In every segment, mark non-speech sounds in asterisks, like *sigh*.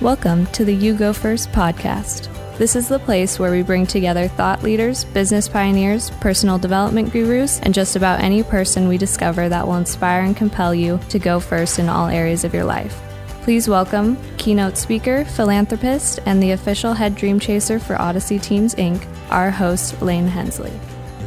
Welcome to the You Go First podcast. This is the place where we bring together thought leaders, business pioneers, personal development gurus, and just about any person we discover that will inspire and compel you to go first in all areas of your life. Please welcome keynote speaker, philanthropist, and the official head dream chaser for Odyssey Teams Inc., our host, Lane Hensley.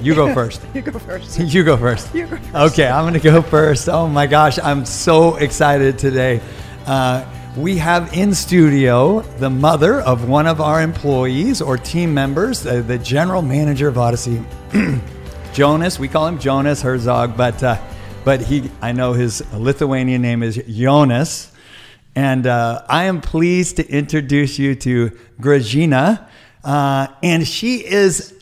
You go first. *laughs* You go first. *laughs* you go first. You go first. Okay, I'm going to go first. Oh my gosh, I'm so excited today. Uh, we have in studio the mother of one of our employees or team members, uh, the general manager of Odyssey, *clears throat* Jonas. We call him Jonas Herzog, but uh, but he, I know his Lithuanian name is Jonas, and uh, I am pleased to introduce you to Gražina, uh, and she is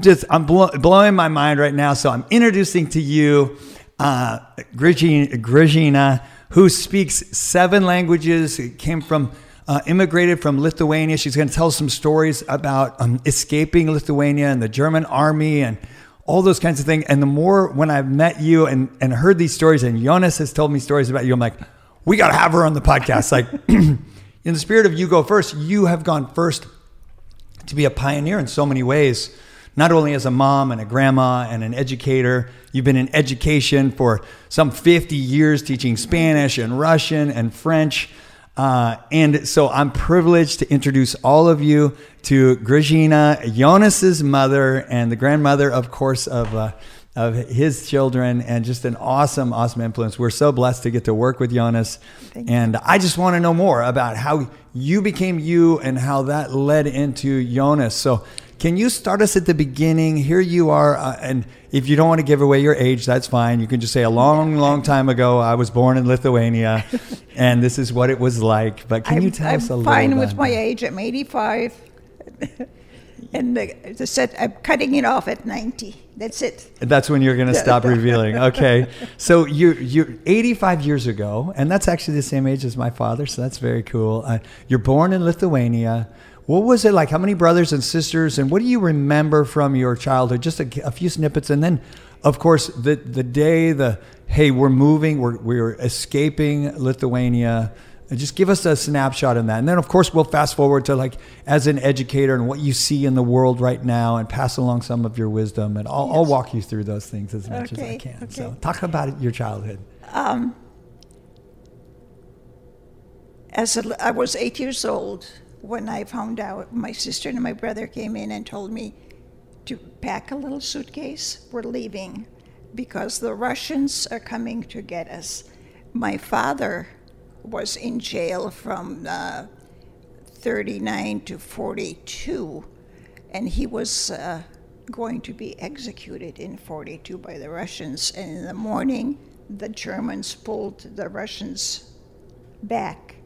just I'm blow, blowing my mind right now. So I'm introducing to you uh, Gražina who speaks seven languages, came from, uh, immigrated from Lithuania. She's going to tell some stories about um, escaping Lithuania and the German army and all those kinds of things. And the more when I've met you and, and heard these stories, and Jonas has told me stories about you, I'm like, we got to have her on the podcast. Like, *clears throat* in the spirit of you go first, you have gone first to be a pioneer in so many ways not only as a mom and a grandma and an educator, you've been in education for some 50 years teaching Spanish and Russian and French. Uh, and so I'm privileged to introduce all of you to Gražina, Jonas's mother, and the grandmother, of course, of, uh, of his children, and just an awesome, awesome influence. We're so blessed to get to work with Jonas. And I just want to know more about how you became you and how that led into Jonas. So can you start us at the beginning? Here you are, uh, and if you don't want to give away your age, that's fine. You can just say a long, long time ago, I was born in Lithuania, *laughs* and this is what it was like. But can I'm, you tell I'm us a little? bit? I'm fine with my age. I'm 85. *laughs* and the, the set, I'm cutting it off at 90. That's it. That's when you're going to stop revealing. *laughs* Okay. So you you're 85 years ago, and that's actually the same age as my father. So that's very cool. Uh, you're born in Lithuania. What was it like? How many brothers and sisters? And what do you remember from your childhood? Just a, a few snippets, and then, of course, the the day the hey we're moving, we're we're escaping Lithuania. And Just give us a snapshot in that, and then of course we'll fast forward to like as an educator and what you see in the world right now, and pass along some of your wisdom, and I'll, I'll walk you through those things as much as I can. okay. So talk about your childhood. Um, as a, I was eight years old when I found out my sister and my brother came in and told me to pack a little suitcase. We're leaving because the Russians are coming to get us. My father was in jail from uh, 39 to 42, and he was uh, going to be executed in 42 by the Russians. And in the morning, the Germans pulled the Russians back,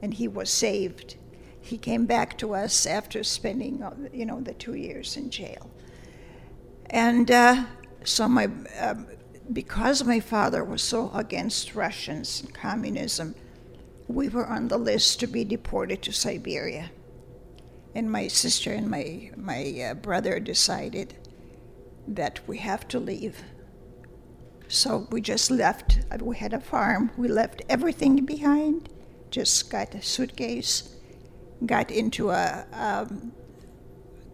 and he was saved. He came back to us after spending, uh, you know, the two years in jail. And uh, so my, um, because my father was so against Russians and communism, we were on the list to be deported to Siberia. And my sister and my my uh, brother decided that we have to leave. So we just left. Uh, We had a farm. We left everything behind. Just got a suitcase, got into a um,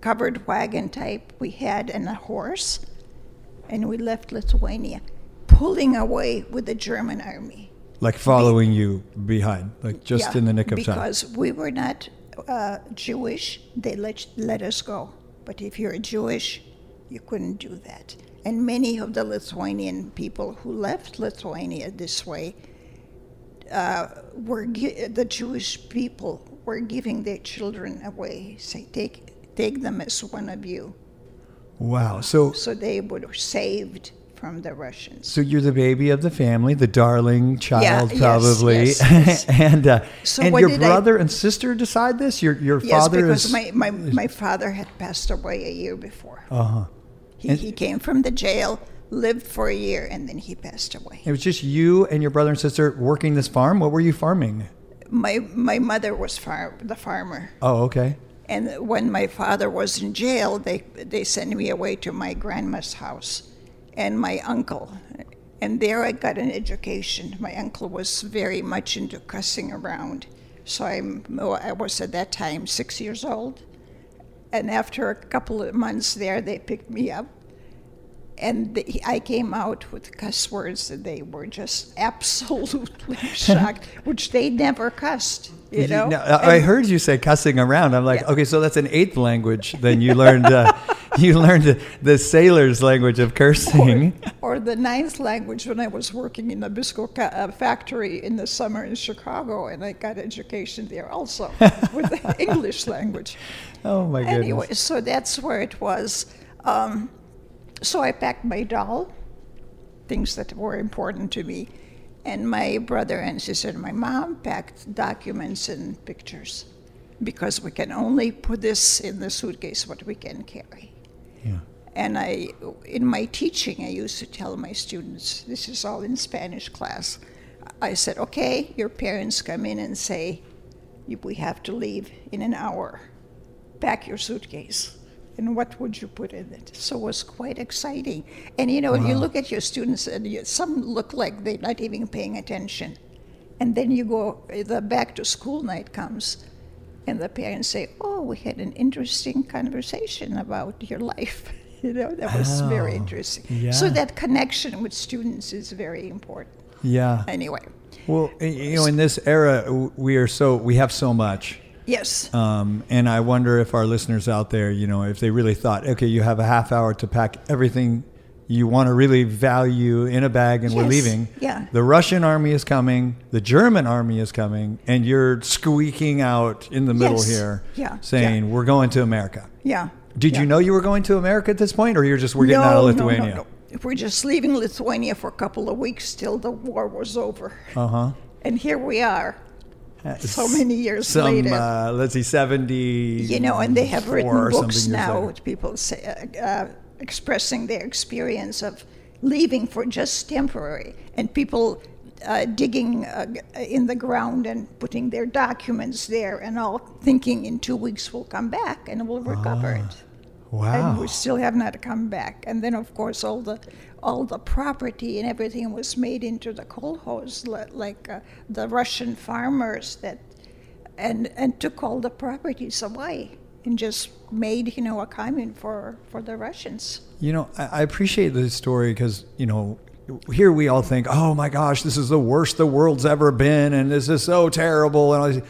covered wagon type we had and a horse, and we left Lithuania, pulling away with the German army. Like following you behind, like just Yeah, in the nick of time. because we were not uh, Jewish, they let, let us go. But if you're Jewish, you couldn't do that. And many of the Lithuanian people who left Lithuania this way uh, were gi- the Jewish people were giving their children away, say take take them as one of you. Wow. So So they were saved from the Russians. So you're the baby of the family, the darling child, yes, probably, yes, yes. yes. *laughs* and uh, So and your did I- brother and sister decide this. Your your Yes, father because is my, my, my father had passed away a year before. uh huh. He, he came from the jail, lived for a year, and then he passed away. It was just you and your brother and sister working this farm. What were you farming? My my mother was far, the farmer, Oh, okay. And when my father was in jail, they they sent me away to my grandma's house, and my uncle, and there I got an education. My uncle was very much into cussing around, So I'm, oh, I was at that time six years old. And after a couple of months there, they picked me up. And the, I came out with cuss words, and they were just *laughs* absolutely *laughs* shocked, which they never cussed, you know. Now, I heard you say cussing around. I'm like, Yeah. okay, so that's an eighth language. Then you learned uh, *laughs* you learned the, the sailor's language of cursing. or the ninth language when I was working in the Bisco ca- uh, factory in the summer in Chicago, and I got education there also *laughs* with the English language. Oh my goodness. Anyway, so that's where it was. Um, so I packed my doll, things that were important to me, and my brother and sister and my mom packed documents and pictures because we can only put this in the suitcase what we can carry. Yeah. And I, in my teaching, I used to tell my students, this is all in Spanish class. I said, okay, your parents come in and say, we have to leave in an hour. Pack your suitcase. And what would you put in it? So it was quite exciting. And you know, you look at your students, and you, some look like they're not even paying attention. And then you go, the back to school night comes, and the parents say, "Oh, we had an interesting conversation about your life." *laughs* You know, that was very Oh, interesting. yeah. So that connection with students is very important. Yeah. Anyway, Well, you know, in this era, we are so we have so much. Yes, Um, and I wonder if our listeners out there, you know, if they really thought, okay, you have a half hour to pack everything you want to really value in a bag and we're leaving. yeah. The Russian army is coming, the German army is coming, and you're squeaking out in the middle Yes, here yeah, saying, we're going to America. yeah. Did yeah. you know you were going to America at this point, or you're just, we're getting no, out of no, Lithuania? No, no, We're just leaving Lithuania for a couple of weeks till the war was over. Uh huh. And here we are, so many years Some, later. uh, let's see, 70. you know, and they have written books now, with people say, uh, uh, expressing their experience of leaving for just temporary, and people uh, digging uh, in the ground and putting their documents there, and all thinking in two weeks we'll come back and we'll recover it. Ah, Wow. And we still have not come back. And then, of course, all the all the property and everything was made into the kolkhoz, li- like uh, the Russian farmers that, and and took all the properties away and just made you know a commune for for the Russians. You know, I I appreciate this story because, you know, here we all think, oh my gosh, this is the worst the world's ever been, and this is so terrible. And,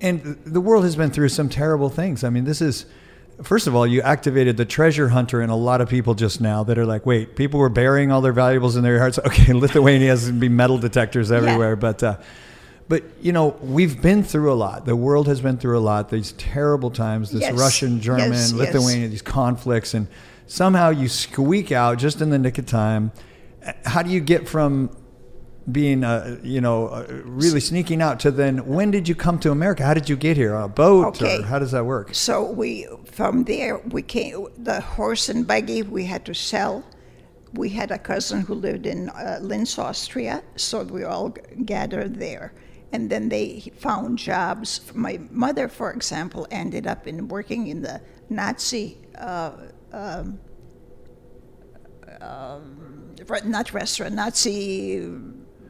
and the world has been through some terrible things. I mean, this is, first of all, you activated the treasure hunter in a lot of people just now that are like, wait, people were burying all their valuables in their hearts. *laughs* Okay, Lithuania has to be metal detectors everywhere. But, uh, but you know, we've been through a lot. The world has been through a lot. These terrible times, this Yes. Russian, German, Yes, yes. Lithuania, these conflicts, and somehow you squeak out just in the nick of time. How do you get from being, uh, you know, uh, really sneaking out to then when did you come to America? How did you get here? On a boat, Okay. or how does that work? So we from there we came the horse and buggy we had to sell. We had a cousin who lived in uh, Linz, Austria, so we all g- gathered there. And then they found jobs. My mother, for example, ended up in working in the Nazi, uh, um, um, not restaurant, Nazi,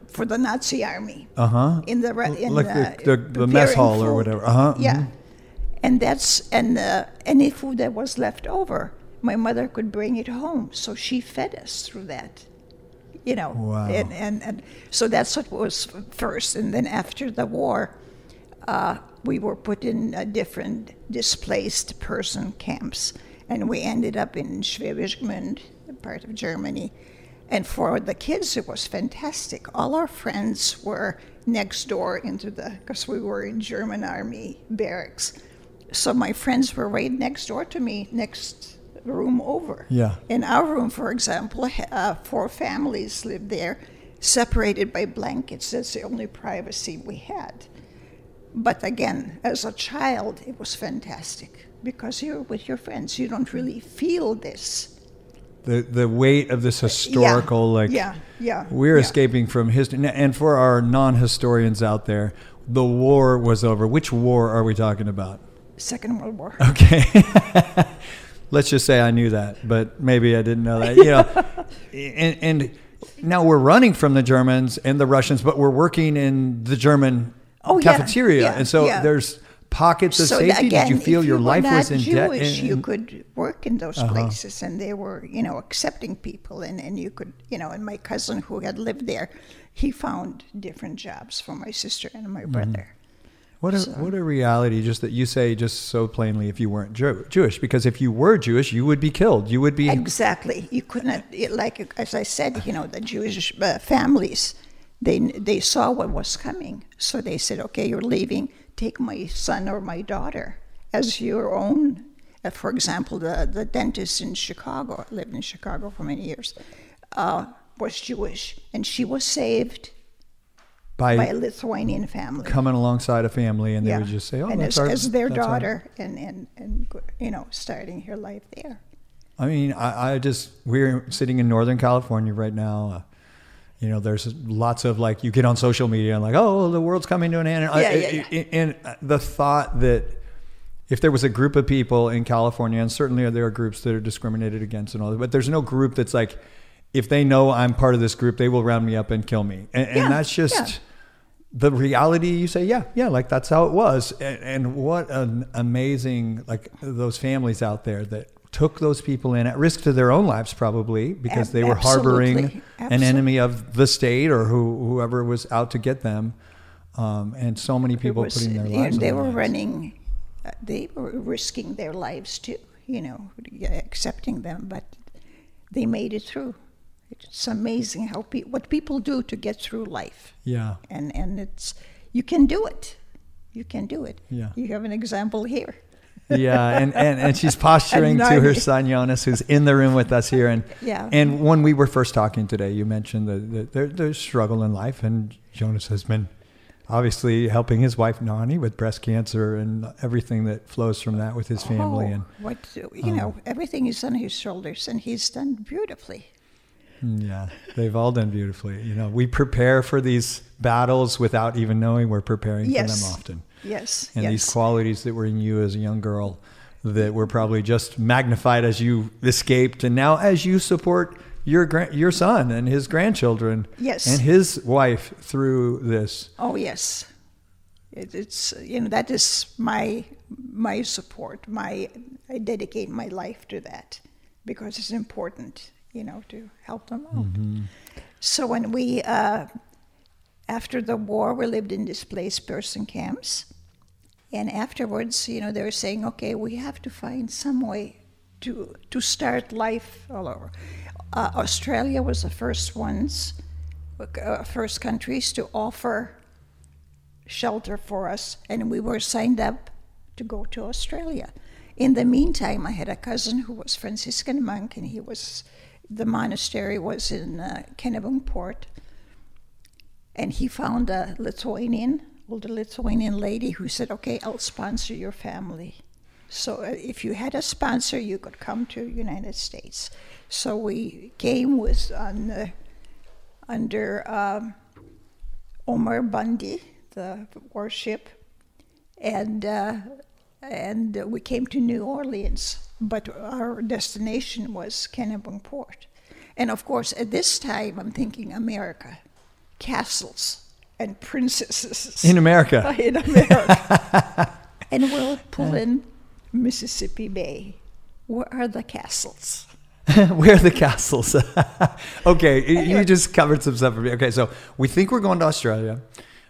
for the Nazi army Uh huh. in the re- in Like the, the- the- the mess hall or whatever. Uh-huh, Yeah, mhm. And that's and uh, any food that was left over, my mother could bring it home, so she fed us through that. You know, Wow. and, and and so that's what was first, and then after the war, uh, we were put in different displaced person camps, and we ended up in Schwäbisch Gmünd, a part of Germany. And for the kids, it was fantastic. All our friends were next door into the, because we were in German army barracks. So my friends were right next door to me, next room over. Yeah. In our room, for example, uh, four families lived there, separated by blankets. That's the only privacy we had. But again, as a child, it was fantastic because you're with your friends. You don't really feel this. The the weight of this historical, like, yeah, yeah, we're yeah. escaping from history. And for our non-historians out there, the war was over. Which war are we talking about? Second World War. *laughs* Okay. *laughs* Let's just say I knew that, but maybe I didn't know that. You know, *laughs* and, and now we're running from the Germans and the Russians, but we're working in the German Oh, cafeteria, yeah, and so yeah. there's pockets of So safety. again, Did you feel if your life was in debt? Jewish, you could work in those Uh-huh. places, and they were, you know, accepting people, and, and you could, you know, and my cousin who had lived there, he found different jobs for my sister and Mm-hmm. my brother. What a So- what a reality! Just that you say just so plainly, if you weren't Jew- Jewish, because if you were Jewish, you would be killed. You would be. Exactly. You couldn't, like as I said, you know, the Jewish uh, families, they they saw what was coming, so they said, okay, you're leaving. Take my son or my daughter as your own. Uh, for example, the the dentist in Chicago lived in Chicago for many years, uh, was Jewish, and she was saved by, by a Lithuanian family. coming alongside a family, and they Yeah. would just say, "Oh, and that's as, our as their that's our- daughter, and, and and you know, starting her life there. I mean, I, I just we're sitting in Northern California right now. Uh, you know, there's lots of like you get on social media and like, oh, the world's coming to an end. And, I- Yeah, yeah, and the thought that if there was a group of people in California, and certainly there are groups that are discriminated against and all that, but there's no group that's like, if they know I'm part of this group, they will round me up and kill me. And, Yeah, and that's just yeah. The reality. You say, yeah, yeah, like that's how it was. And, and what an amazing, like those families out there that took those people in at risk to their own lives, probably because Ab- they were harboring absolutely. an enemy of the state or who, whoever was out to get them. Um, and so many people was- putting their lives. They the were lines. running, uh, they were risking their lives too, you know, accepting them, but they made it through. It's amazing how pe- what people do to get through life, Yeah. and and it's you can do it, you can do it. Yeah. You have an example here. yeah, and, and, and she's *laughs* posturing And to her son Jonas, who's in the room with us here. And *laughs* Yeah. and when we were first talking today, you mentioned the, the, their struggle in life, and Jonas has been obviously helping his wife Nani with breast cancer and everything that flows from that with his family. Oh, And what you um, know, everything is on his shoulders, and he's done beautifully. Yeah, they've all done beautifully. You know, we prepare for these battles without even knowing we're preparing Yes. for them often. Yes, and yes. these qualities that were in you as a young girl that were probably just magnified as you escaped and now as you support your your son and his grandchildren Yes. and his wife through this Oh yes, it, it's you know that is my my support. My I dedicate my life to that because it's important, you know, to help them out. So when we uh, after the war, we lived in displaced person camps, and afterwards, you know, they were saying, okay, we have to find some way to to start life all over. Uh, Australia was the first ones, uh, first countries to offer shelter for us, and we were signed up to go to Australia. In the meantime, I had a cousin who was Franciscan monk, and he was the monastery was in uh, and he found a Lithuanian, older Lithuanian lady who said, "Okay, I'll sponsor your family." So uh, if you had a sponsor, you could come to United States. So we came with on the, under um, Omar Bundy, the warship, and uh, and we came to New Orleans, but our destination was Kennebunkport. And of course, at this time, I'm thinking America, castles and princesses in America *laughs* in America. *laughs* and we'll pull in Mississippi Bay. Where are the castles? *laughs* where are the castles okay you- you just covered some stuff for me okay so we think we're going to australia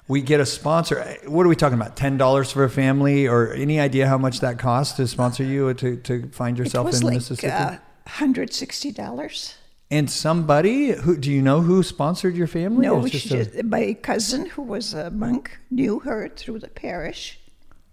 we get a sponsor what are we talking about $10 for a family or any idea how much that costs to sponsor you to, to find yourself in like mississippi uh, $160. And somebody who do you know who sponsored your family? No, just a- my cousin, who was a monk, knew her through the parish,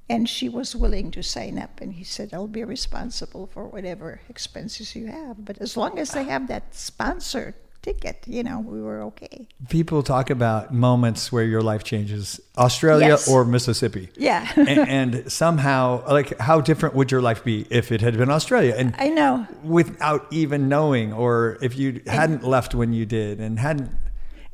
and she was willing to sign up. And he said, "I'll be responsible for whatever expenses you have, but as long as they have that sponsor ticket, you know, we were okay." people talk about moments where your life changes, Australia Yes. or Mississippi. Yeah, and, and somehow, like, how different would your life be if it had been Australia? And I know. without even knowing, or if you hadn't left when you did and hadn't.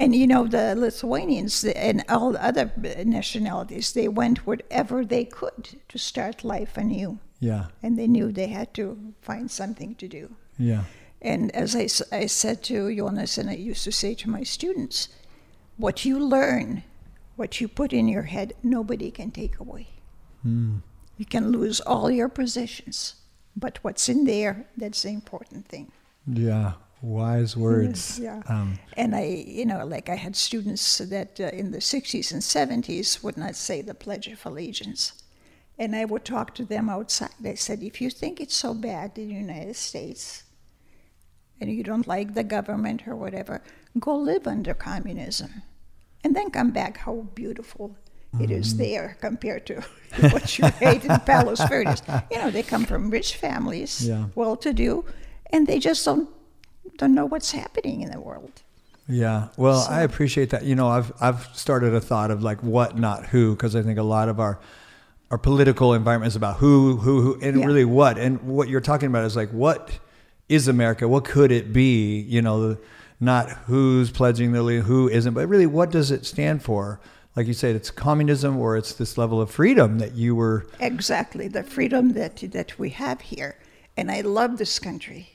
And you know, the Lithuanians and all the other nationalities, they went wherever they could to start life anew. Yeah, And they knew they had to find something to do. yeah, And as I said to Jonas, and I used to say to my students, what you learn what you put in your head, nobody can take away. Hmm. You can lose all your possessions, but what's in there, that's the important thing. Yeah, wise words. Yeah. Um, And I, you know, like I had students that uh, in the 60s and 70s would not say the Pledge of Allegiance. And I would talk to them outside. I said, if you think it's so bad in the United States and you don't like the government or whatever, go live under communism. And then come back how beautiful it is mm-hmm. there compared to *laughs* what you hate in Palos Verdes. You know, they come from rich families, Yeah. well to do, and they just don't don't know what's happening in the world. Yeah. Well, So- I appreciate that. You know, I've I've started a thought of like what, not who, because I think a lot of our our political environment is about who, who, who, and Yeah. really what. And what you're talking about is like what is America? What could it be? You know, not who's pledging the allegiance, who isn't, but really what does it stand for? Like you said, it's communism or it's this level of freedom that you were. Exactly, the freedom that that we have here, and I love this country,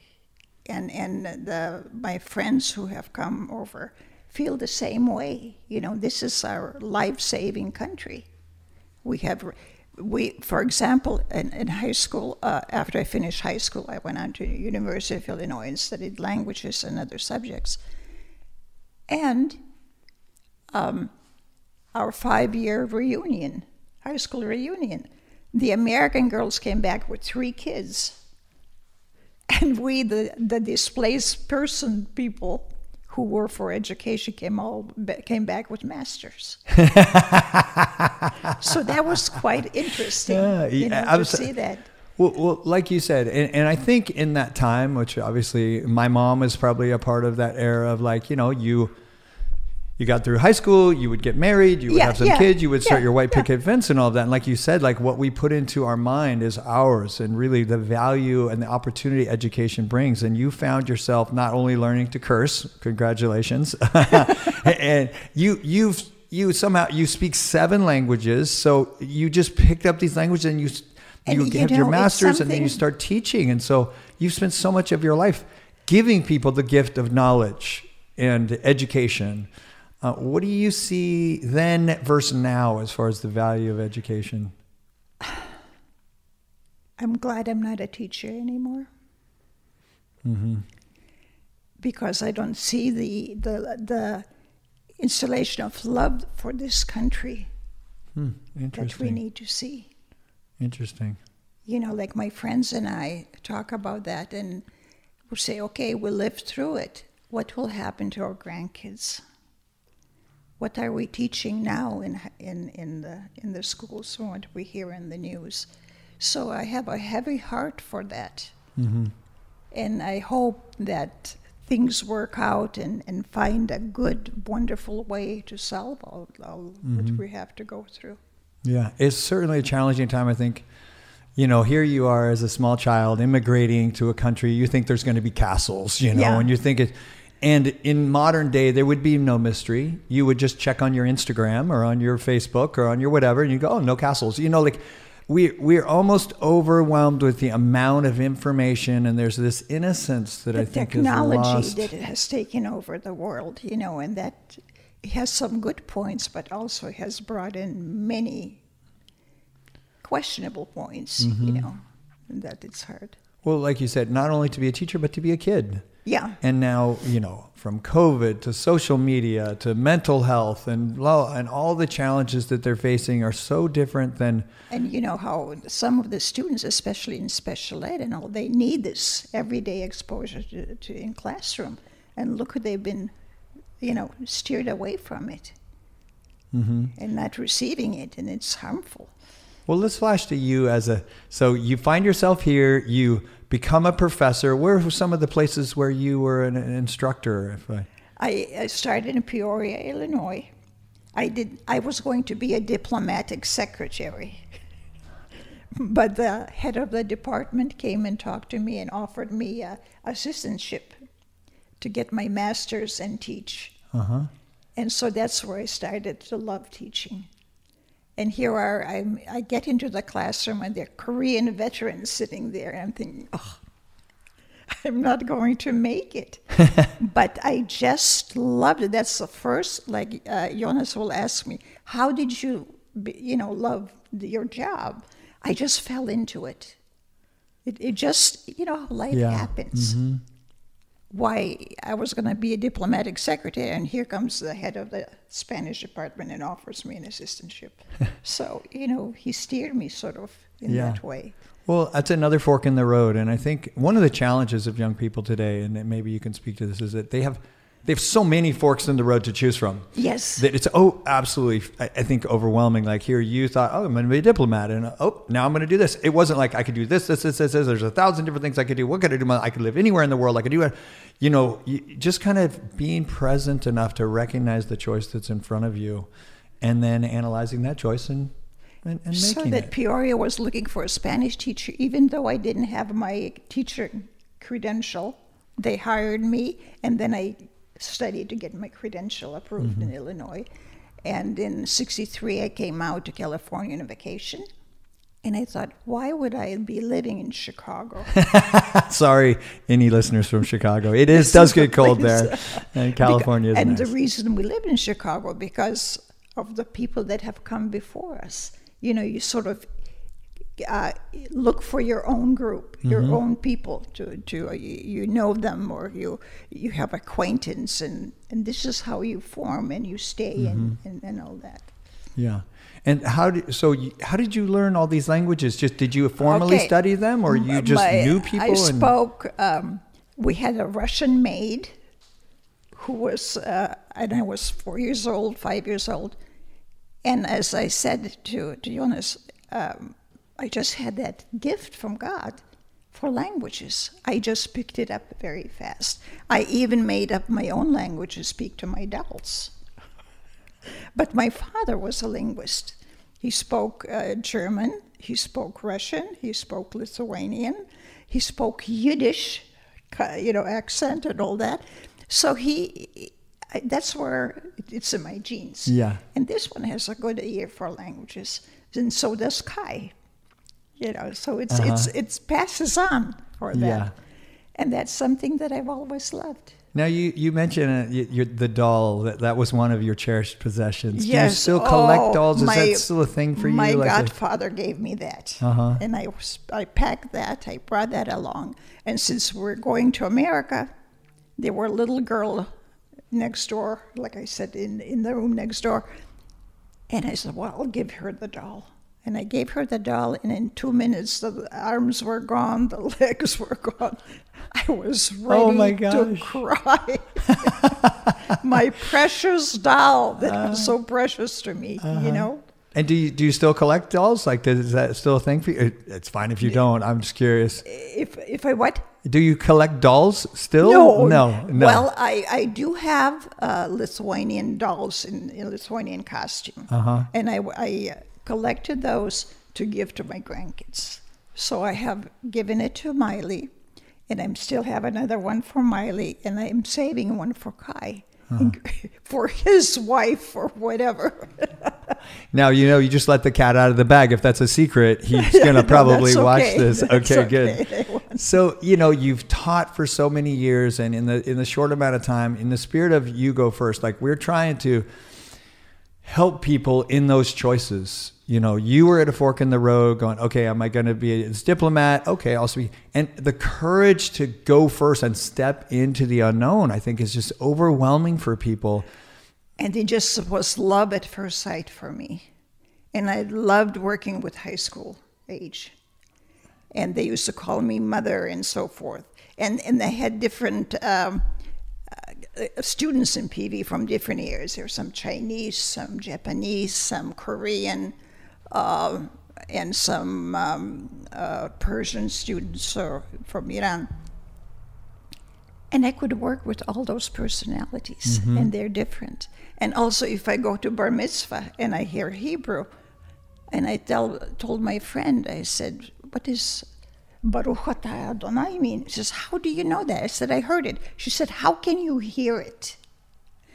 and and the my friends who have come over feel the same way. You know, this is our life-saving country. We have. We, for example, in, in high school, uh, after I finished high school, I went on to University of Illinois and studied languages and other subjects. And um, our five year reunion, high school reunion. The American girls came back with three kids. And we, the, the displaced person people who were for education, came, all, came back with masters. *laughs* so that was quite interesting Yeah, you know, to I was- see that. Well, well, like you said, and, and I think in that time, which obviously my mom is probably a part of that era of like, you know, you you got through high school, you would get married, you would Yeah, have some yeah, kids, you would start yeah, your white picket fence and all that. And like you said, like what we put into our mind is ours, and really the value and the opportunity education brings. And you found yourself not only learning to curse, congratulations, *laughs* and you you've you somehow you speak seven languages, so you just picked up these languages and you And you you have know, your masters and then you start teaching and so you've spent so much of your life giving people the gift of knowledge and education uh, what do you see then versus now as far as the value of education *sighs* I'm glad I'm not a teacher anymore. Because I don't see the, the, the installation of love for this country hmm, that we need to see. interesting You know, like my friends and I talk about that and we say, okay, we lived through it. What will happen to our grandkids? What are we teaching now in, in, in, the, in the schools from what we hear in the news? So I have a heavy heart for that. hmm And I hope that things work out and, and find a good, wonderful way to solve all, all what we have to go through. Yeah, it's certainly a challenging time. I think, you know, here you are as a small child immigrating to a country. You think there's going to be castles, you know, Yeah. and you think it. And in modern day, there would be no mystery. You would just check on your Instagram or on your Facebook or on your whatever, and you go, "Oh, no castles." You know, like we we're almost overwhelmed with the amount of information, and there's this innocence that the I think is technology lost. that it has taken over the world, you know, and that has some good points, but also has brought in many questionable points, Mm-hmm. you know, and that it's hard. well, like you said, not only to be a teacher, but to be a kid. Yeah, And now, you know, from COVID to social media to mental health and and all the challenges that they're facing are so different than and you know how some of the students, especially in special ed and all, they need this everyday exposure to, to in classroom, and look, who they've been, you know, steered away from it. Mm-hmm. And not receiving it, and it's harmful. Well, let's flash to you as a so you find yourself here, you become a professor. Where were some of the places where you were an, an instructor? If I, I, I started in Peoria, Illinois. I did. I was going to be a diplomatic secretary, but the head of the department came and talked to me and offered me a assistantship to get my master's and teach. uh-huh. And so that's where I started to love teaching. And here are I'm, I get into the classroom and there are Korean veterans sitting there, and I'm thinking, oh, I'm not going to make it. *laughs* but I just loved it. That's the first, like uh, Jonas will ask me, how did you, be, you know, love the, your job? I just fell into it. It, it just, you know, how life Yeah. happens. Mm-hmm. Why I was going to be a diplomatic secretary, and here comes the head of the Spanish department and offers me an assistantship. *laughs* so, you know, he steered me sort of in Yeah. that way. Well, that's another fork in the road, and I think one of the challenges of young people today, and maybe you can speak to this, is that they have they have so many forks in the road to choose from. Yes. That it's oh absolutely I, I think overwhelming. Like here you thought oh I'm going to be a diplomat and oh now I'm going to do this. It wasn't like I could do this this this this. this. There's a thousand different things I could do. What could I do? I could live anywhere in the world. I could do it. You know, just kind of being present enough to recognize the choice that's in front of you, and then analyzing that choice and and, and so that it. Peoria was looking for a Spanish teacher, even though I didn't have my teacher credential. They hired me, and then I studied to get my credential approved Mm-hmm. in Illinois. And in '63, I came out to California on a vacation, and I thought, why would I be living in Chicago? *laughs* Sorry, any listeners from Chicago. It is does get *laughs* cold there, *laughs* and California is and nice. the reason we live in Chicago because of the people that have come before us. You know, you sort of uh, look for your own group, your Mm-hmm. own people to to uh, you, know them or you you have acquaintance and and this is how you form and you stay and, Mm-hmm. and and all that. yeah. And how did so? You, how did you learn all these languages? Just did you formally Okay. study them, or you just My- knew people? I and, spoke. Um, we had a Russian maid who was, uh, and I was four years old, five years old, and as I said to to Jonas, um, I just had that gift from God for languages. I just picked it up very fast. I even made up my own language to speak to my dolls. But my father was a linguist. He spoke uh, German, he spoke Russian, he spoke Lithuanian, he spoke Yiddish, you know, accent and all that. So he, that's where it's in my genes. Yeah. And this one has a good ear for languages, and so does Kai. You know, so it's it's it's passes on for that, Uh-huh. Yeah. and that's something that I've always loved. Now you you mentioned uh, you, the doll that that was one of your cherished possessions. Do you still collect Oh, dolls? Is my- that still a thing for you? My Like a- godfather gave me that, Uh-huh. and I was, I packed that. I brought that along, and since we're going to America, there were a little girl next door, like I said, in in the room next door, and I said, "Well, I'll give her the doll." And I gave her the doll, and in two minutes, the arms were gone, the *laughs* legs were gone. I was ready Oh, my to gosh. cry. *laughs* my precious doll that Uh-huh. was so precious to me, you know. And do you do you still collect dolls? Like, is that still a thing for you? It's fine if you don't. I'm just curious. If if I what? Do you collect dolls still? No, no, no. Well, I, I do have uh, Lithuanian dolls in, in Lithuanian costume, Uh-huh. and I, I uh, collected those to give to my grandkids. So I have given it to Miley, and I'm still have another one for Miley, and I'm saving one for Kai, Uh-huh. *laughs* for his wife or whatever. *laughs* Now you know you just let the cat out of the bag. If that's a secret, he's *laughs* gonna No, probably that's watch this. Okay, okay. good. So you know you've taught for so many years, and in the in the short amount of time, in the spirit of you go first, like we're trying to help people in those choices. You know, you were at a fork in the road, going, okay, am I going to be a diplomat? Okay, I'll be, and the courage to go first and step into the unknown, I think, is just overwhelming for people. And it just was love at first sight for me. And I loved working with high school age. And they used to call me mother and so forth. And, and they had different um, students in PV from different areas. There were some Chinese, some Japanese, some Korean, uh, and some um, uh, Persian students from Iran. And I could work with all those personalities, and they're different. And also, if I go to bar mitzvah and I hear Hebrew, and I tell, told my friend, I said, "What is Baruch atah Adonai mean?" She says, "How do you know that?" I said, "I heard it." She said, "How can you hear it?"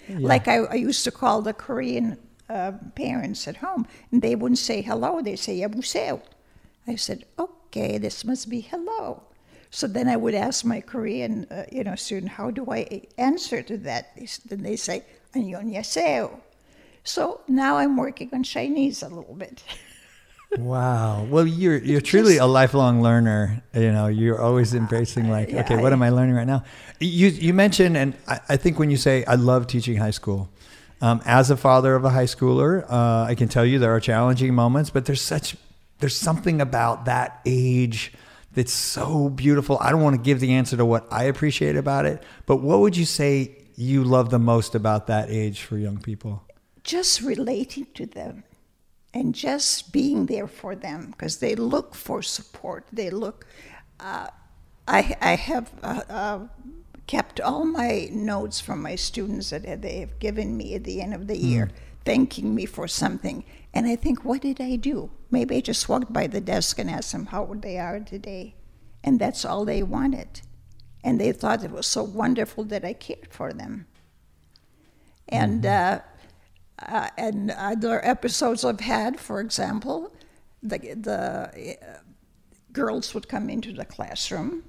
Like I, I used to call the Korean uh, parents at home, and they wouldn't say hello; they say "Yabuseo." I said, "Okay, this must be hello." So then I would ask my Korean, uh, you know, student, "How do I answer to that?" They Then they say "Annyeonghaseyo." So now I'm working on Chinese a little bit. *laughs* Wow. Well, you're you're truly a lifelong learner. You know, you're always embracing like, yeah, okay, what I- am I learning right now? You you mentioned, and I, I think when you say I love teaching high school, um, as a father of a high schooler, uh, I can tell you there are challenging moments, but there's such there's something about that age that's so beautiful. I don't want to give the answer to what I appreciate about it, but what would you say you love the most about that age for young people? just relating to them and just being there for them because they look for support. They look. Uh, I I have uh, uh, kept all my notes from my students that they have given me at the end of the year, thanking me for something. And I think, what did I do? Maybe I just walked by the desk and asked them how they are today, and that's all they wanted. And they thought it was so wonderful that I cared for them. And uh, uh, and other episodes I've had, for example, the the uh, girls would come into the classroom,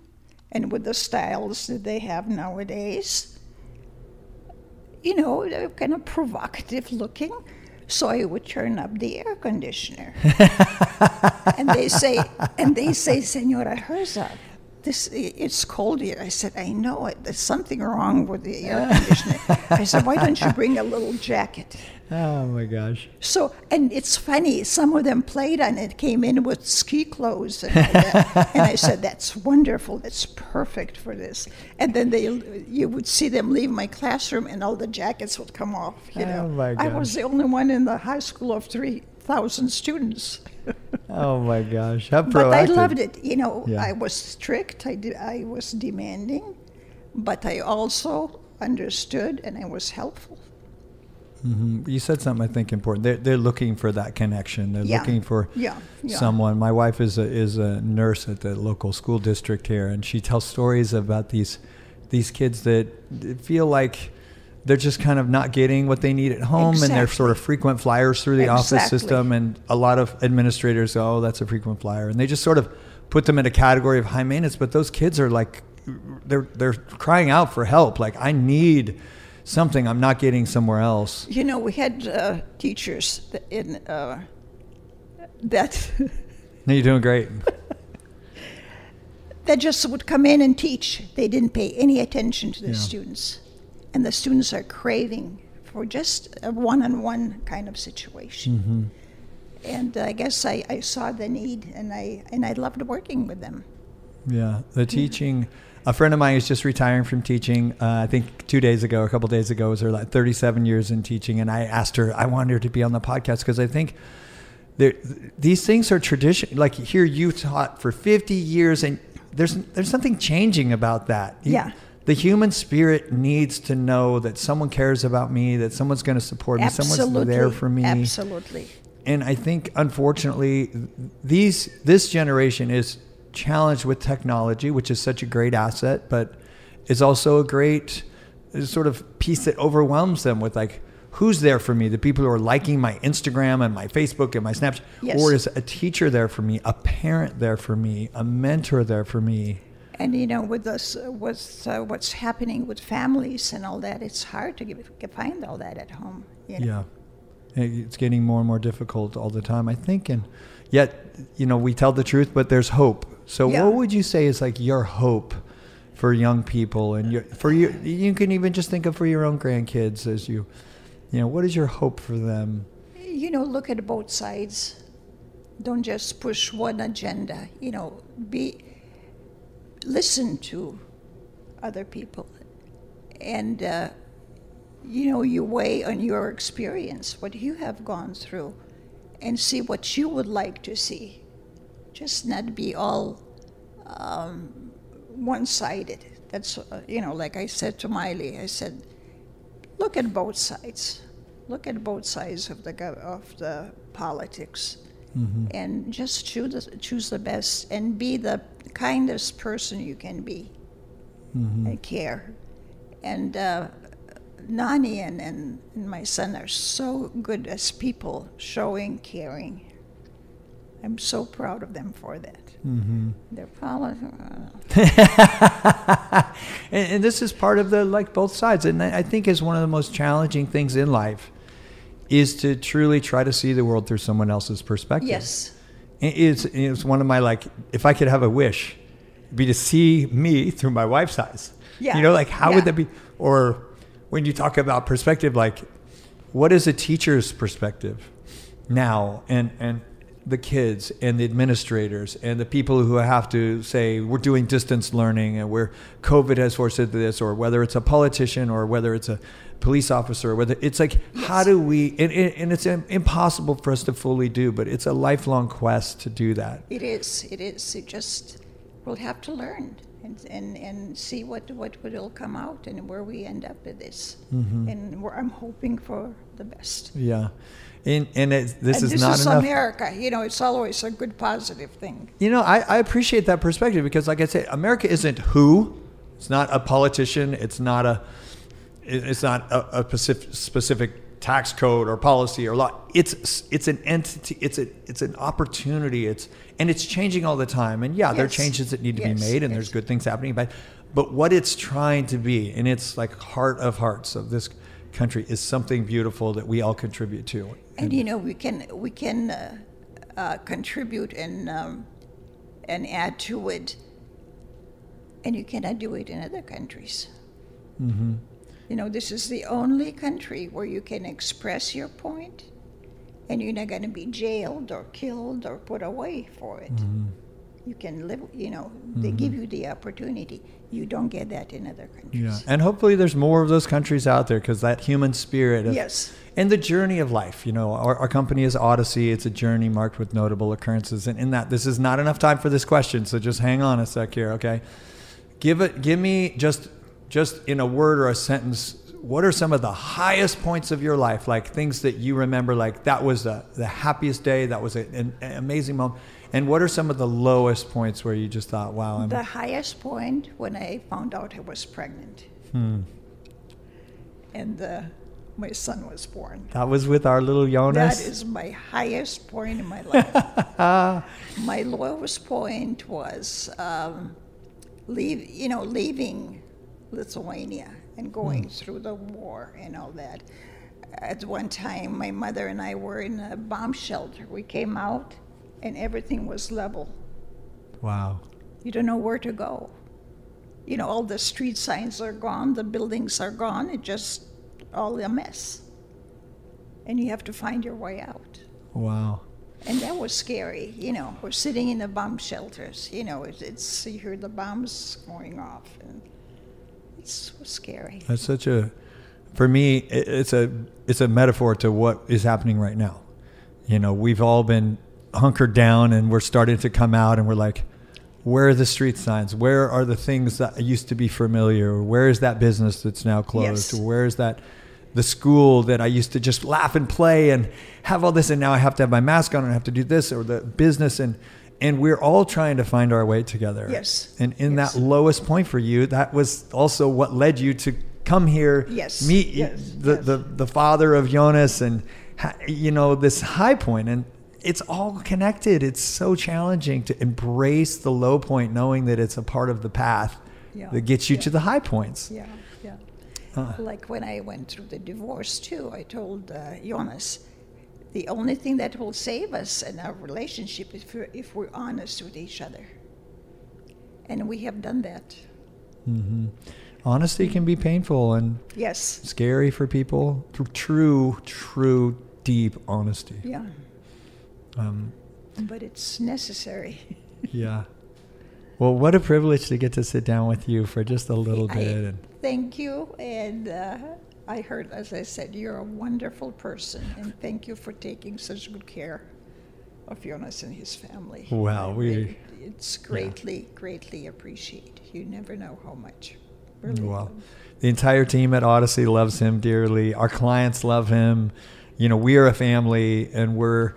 and with the styles that they have nowadays, you know, they're kind of provocative looking. So I would turn up the air conditioner, *laughs* and they say, and they say, Senora Herzog, this it's cold here. I said, I know it. There's something wrong with the air conditioning. I said, why don't you *laughs* bring a little jacket? Oh my gosh. So, and it's funny, some of them played on it, came in with ski clothes. And, and I said, that's wonderful, that's perfect for this. And then they, you would see them leave my classroom and all the jackets would come off, you oh, know. Oh, my I was the only one in the high school of 3,000 students. Oh my gosh. How proactive. But I loved it. You know, Yeah. I was strict, I, did, I was demanding, but I also understood and I was helpful. Mhm. You said something I think important. They're, they're looking for that connection. They're Yeah. looking for Yeah, yeah. someone. My wife is a, is a nurse at the local school district here, and she tells stories about these these kids that feel like they're just kind of not getting what they need at home, and they're sort of frequent flyers through the office system. And a lot of administrators go, "Oh, that's a frequent flyer," and they just sort of put them in a category of high maintenance. But those kids are like, they're they're crying out for help. Like, I need something I'm not getting somewhere else. You know, we had uh, teachers that in uh, that *laughs* No, you're doing great. that just would come in and teach. They didn't pay any attention to the Yeah. students, and the students are craving for just a one-on-one kind of situation. Mm-hmm. And I guess I, I saw the need, and I and I loved working with them. Yeah, the teaching. A friend of mine is just retiring from teaching. Uh, I think two days ago, a couple days ago, was her like 37 years in teaching, and I asked her. I wanted her to be on the podcast because I think there, these things are tradition. Like here, you taught for 50 years, and there's there's something changing about that. You- Yeah. The human spirit needs to know that someone cares about me, that someone's going to support me, Absolutely, someone's there for me Absolutely. and I think unfortunately these this generation is challenged with technology, which is such a great asset, but is also a great sort of piece that overwhelms them with like who's there for me? The people who are liking my Instagram and my Facebook and my Snapchat, Yes. or is a teacher there for me, a parent there for me, a mentor there for me? And you know, with us, uh, with uh, what's happening with families and all that, it's hard to give, find all that at home. You know? Yeah. It's getting more and more difficult all the time, I think. And yet, you know, we tell the truth, but there's hope. So, Yeah. what would you say is like your hope for young people and your, for you? You can even just think of for your own grandkids as you, you know, what is your hope for them? You know, look at both sides. Don't just push one agenda. You know, be listen to other people, and uh, you know, you weigh on your experience, what you have gone through, and see what you would like to see. Just not be all um, one-sided. That's uh, you know, like I said to Miley, I said, look at both sides. Look at both sides of the gov- of the politics, and just choose the, choose the best and be the kindest person you can be, and care. And uh, Nani and, and, and my son are so good as people, showing caring. I'm so proud of them for that. Mm-hmm. They're probably. *laughs* and, and this is part of the like both sides and i I think is one of the most challenging things in life is to truly try to see the world through someone else's perspective. Yes. It- It's, it's one of my like, if I could have a wish, be to see me through my wife's eyes. Yeah. You know, like how Yeah. would that be? Or when you talk about perspective, like what is a teacher's perspective now? And, and the kids and the administrators and the people who have to say we're doing distance learning and where COVID has forced it to this, or whether it's a politician or whether it's a police officer, whether it's like how do we? And, and and it's impossible for us to fully do, but it's a lifelong quest to do that. It is. It is. It just we'll have to learn and and, and see what what will come out and where we end up with this. Mm-hmm. And where I'm hoping for the best. Yeah, and and it, this and is this not is enough. America. You know, it's always a good positive thing. You know, I, I appreciate that perspective because, like I say, America isn't who. It's not a politician. It's not a. it- It's not a, a specific, specific tax code or policy or law. It's it's an entity. It's a it's an opportunity. It's and it's changing all the time. And yeah, there are changes that need to Yes, be made, and yes. there's good things happening. But but what it's trying to be, and it's like heart of hearts of this country, is something beautiful that we all contribute to. And you know, we can we can uh, uh, contribute and um, and add to it. And you cannot do it in other countries. Mm-hmm. You know, this is the only country where you can express your point, and you're not going to be jailed or killed or put away for it. Mm-hmm. You can live. You know, they give you the opportunity. You don't get that in other countries. Yeah, and hopefully there's more of those countries out there because that human spirit of, Yes. and the journey of life. You know, our, our company is Odyssey. It's a journey marked with notable occurrences, and in that, this is not enough time for this question. So just hang on a sec here, okay? Give it. Give me just just in a word or a sentence. What are some of the highest points of your life, like things that you remember, like that was the, the happiest day, that was a, an, an amazing moment, and what are some of the lowest points where you just thought, wow, I'm, The highest point when I found out I was pregnant, hmm. and uh, my son was born. that was with our little Jonas. That is my highest point in my life. *laughs* my lowest point was um, leave, you know, leaving Lithuania and going hmm. through the war and all that. At one time, my mother and I were in a bomb shelter. We came out, and everything was level. Wow. You don't know where to go. You know, all the street signs are gone, the buildings are gone, it just all a mess. And you have to find your way out. Wow. And that was scary, you know. We're sitting in the bomb shelters, you know, it's, it's you hear the bombs going off, and it's so scary. That's such a, for me, it's a it's a metaphor to what is happening right now. You know, we've all been hunkered down, and we're starting to come out, and we're like, where are the street signs? Where are the things that used to be familiar? Where is that business that's now closed? Yes. Where is that? The school that I used to just laugh and play and have all this, and now I have to have my mask on and I have to do this, or the business, and and we're all trying to find our way together. Yes. And in Yes. that lowest point for you, that was also what led you to come here, Yes. meet Yes. the, Yes. the the father of Jonas, and you know this high point, and it's all connected. It's so challenging to embrace the low point, knowing that it's a part of the path Yeah. that gets you Yeah. to the high points. Yeah, yeah. Uh. Like when I went through the divorce too, I told uh, Jonas, the only thing that will save us in our relationship is if we're, if we're honest with each other. And we have done that. hmm Honesty can be painful and Yes. scary for people. True, true, deep honesty. Yeah. Um, But it's necessary. *laughs* yeah. Well, what a privilege to get to sit down with you for just a little I- bit. And Thank you. And uh, I heard, as I said, you're a wonderful person. And thank you for taking such good care of Jonas and his family. Well, we- really- It's greatly, greatly appreciated. You never know how much. Really. Well, the entire team at Odyssey loves him dearly. Our clients love him. You know, we are a family and we're,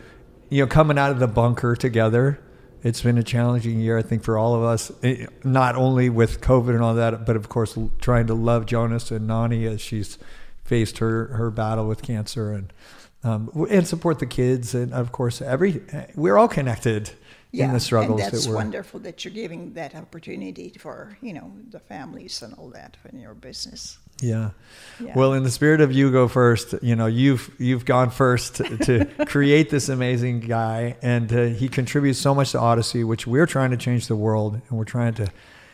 you know, coming out of the bunker together. It's been a challenging year, I think, for all of us, eh, not only with COVID and all that, but of course, trying to love Jonas and Nani as she's faced her, her battle with cancer and, um, and support the kids. And of course, every, we're all connected. in the struggles and that's that wonderful that you're giving that opportunity for you know the families and all that in your business. Yeah. Yeah. Well, in the spirit of you go first, you know, you've you've gone first to, to *laughs* create this amazing guy, and uh, he contributes so much to Odyssey, which we're trying to change the world, and we're trying to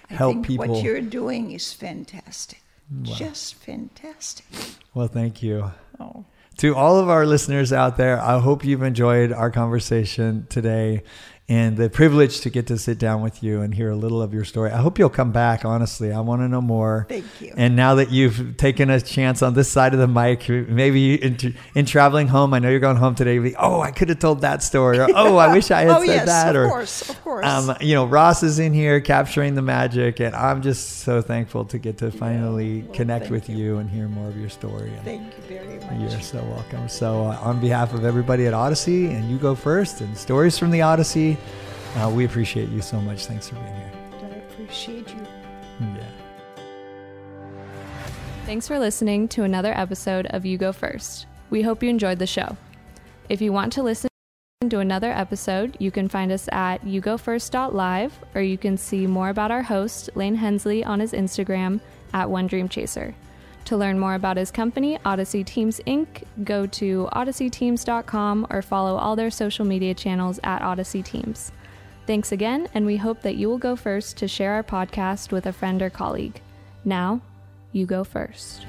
I help people. What you're doing is fantastic, just fantastic. Well, thank you. Oh, To all of our listeners out there, I hope you've enjoyed our conversation today and the privilege to get to sit down with you and hear a little of your story. I hope you'll come back, honestly. I want to know more. Thank you. And now that you've taken a chance on this side of the mic, maybe in, in traveling home, I know you're going home today, be, oh, I could have told that story. Or, oh, I wish I had *laughs* oh said yes, that. of or, course, of course. um, you know, Ross is in here capturing the magic, and I'm just so thankful to get to finally well, connect with you. you. and hear more of your story. And Thank you very much. you're so welcome. So, uh, on behalf of everybody at Odyssey, and you go first, and stories from the Odyssey, uh, we appreciate you so much. Thanks for being here. I appreciate you. Yeah. Thanks for listening to another episode of You Go First. We hope you enjoyed the show. If you want to listen to another episode, you can find us at yougofirst.live or you can see more about our host, Lane Hensley, on his Instagram at One Dream Chaser. To learn more about his company, Odyssey Teams Inc., go to odysseyteams.com or follow all their social media channels at Odyssey Teams. Thanks again, and we hope that you will go first to share our podcast with a friend or colleague. Now, you go first.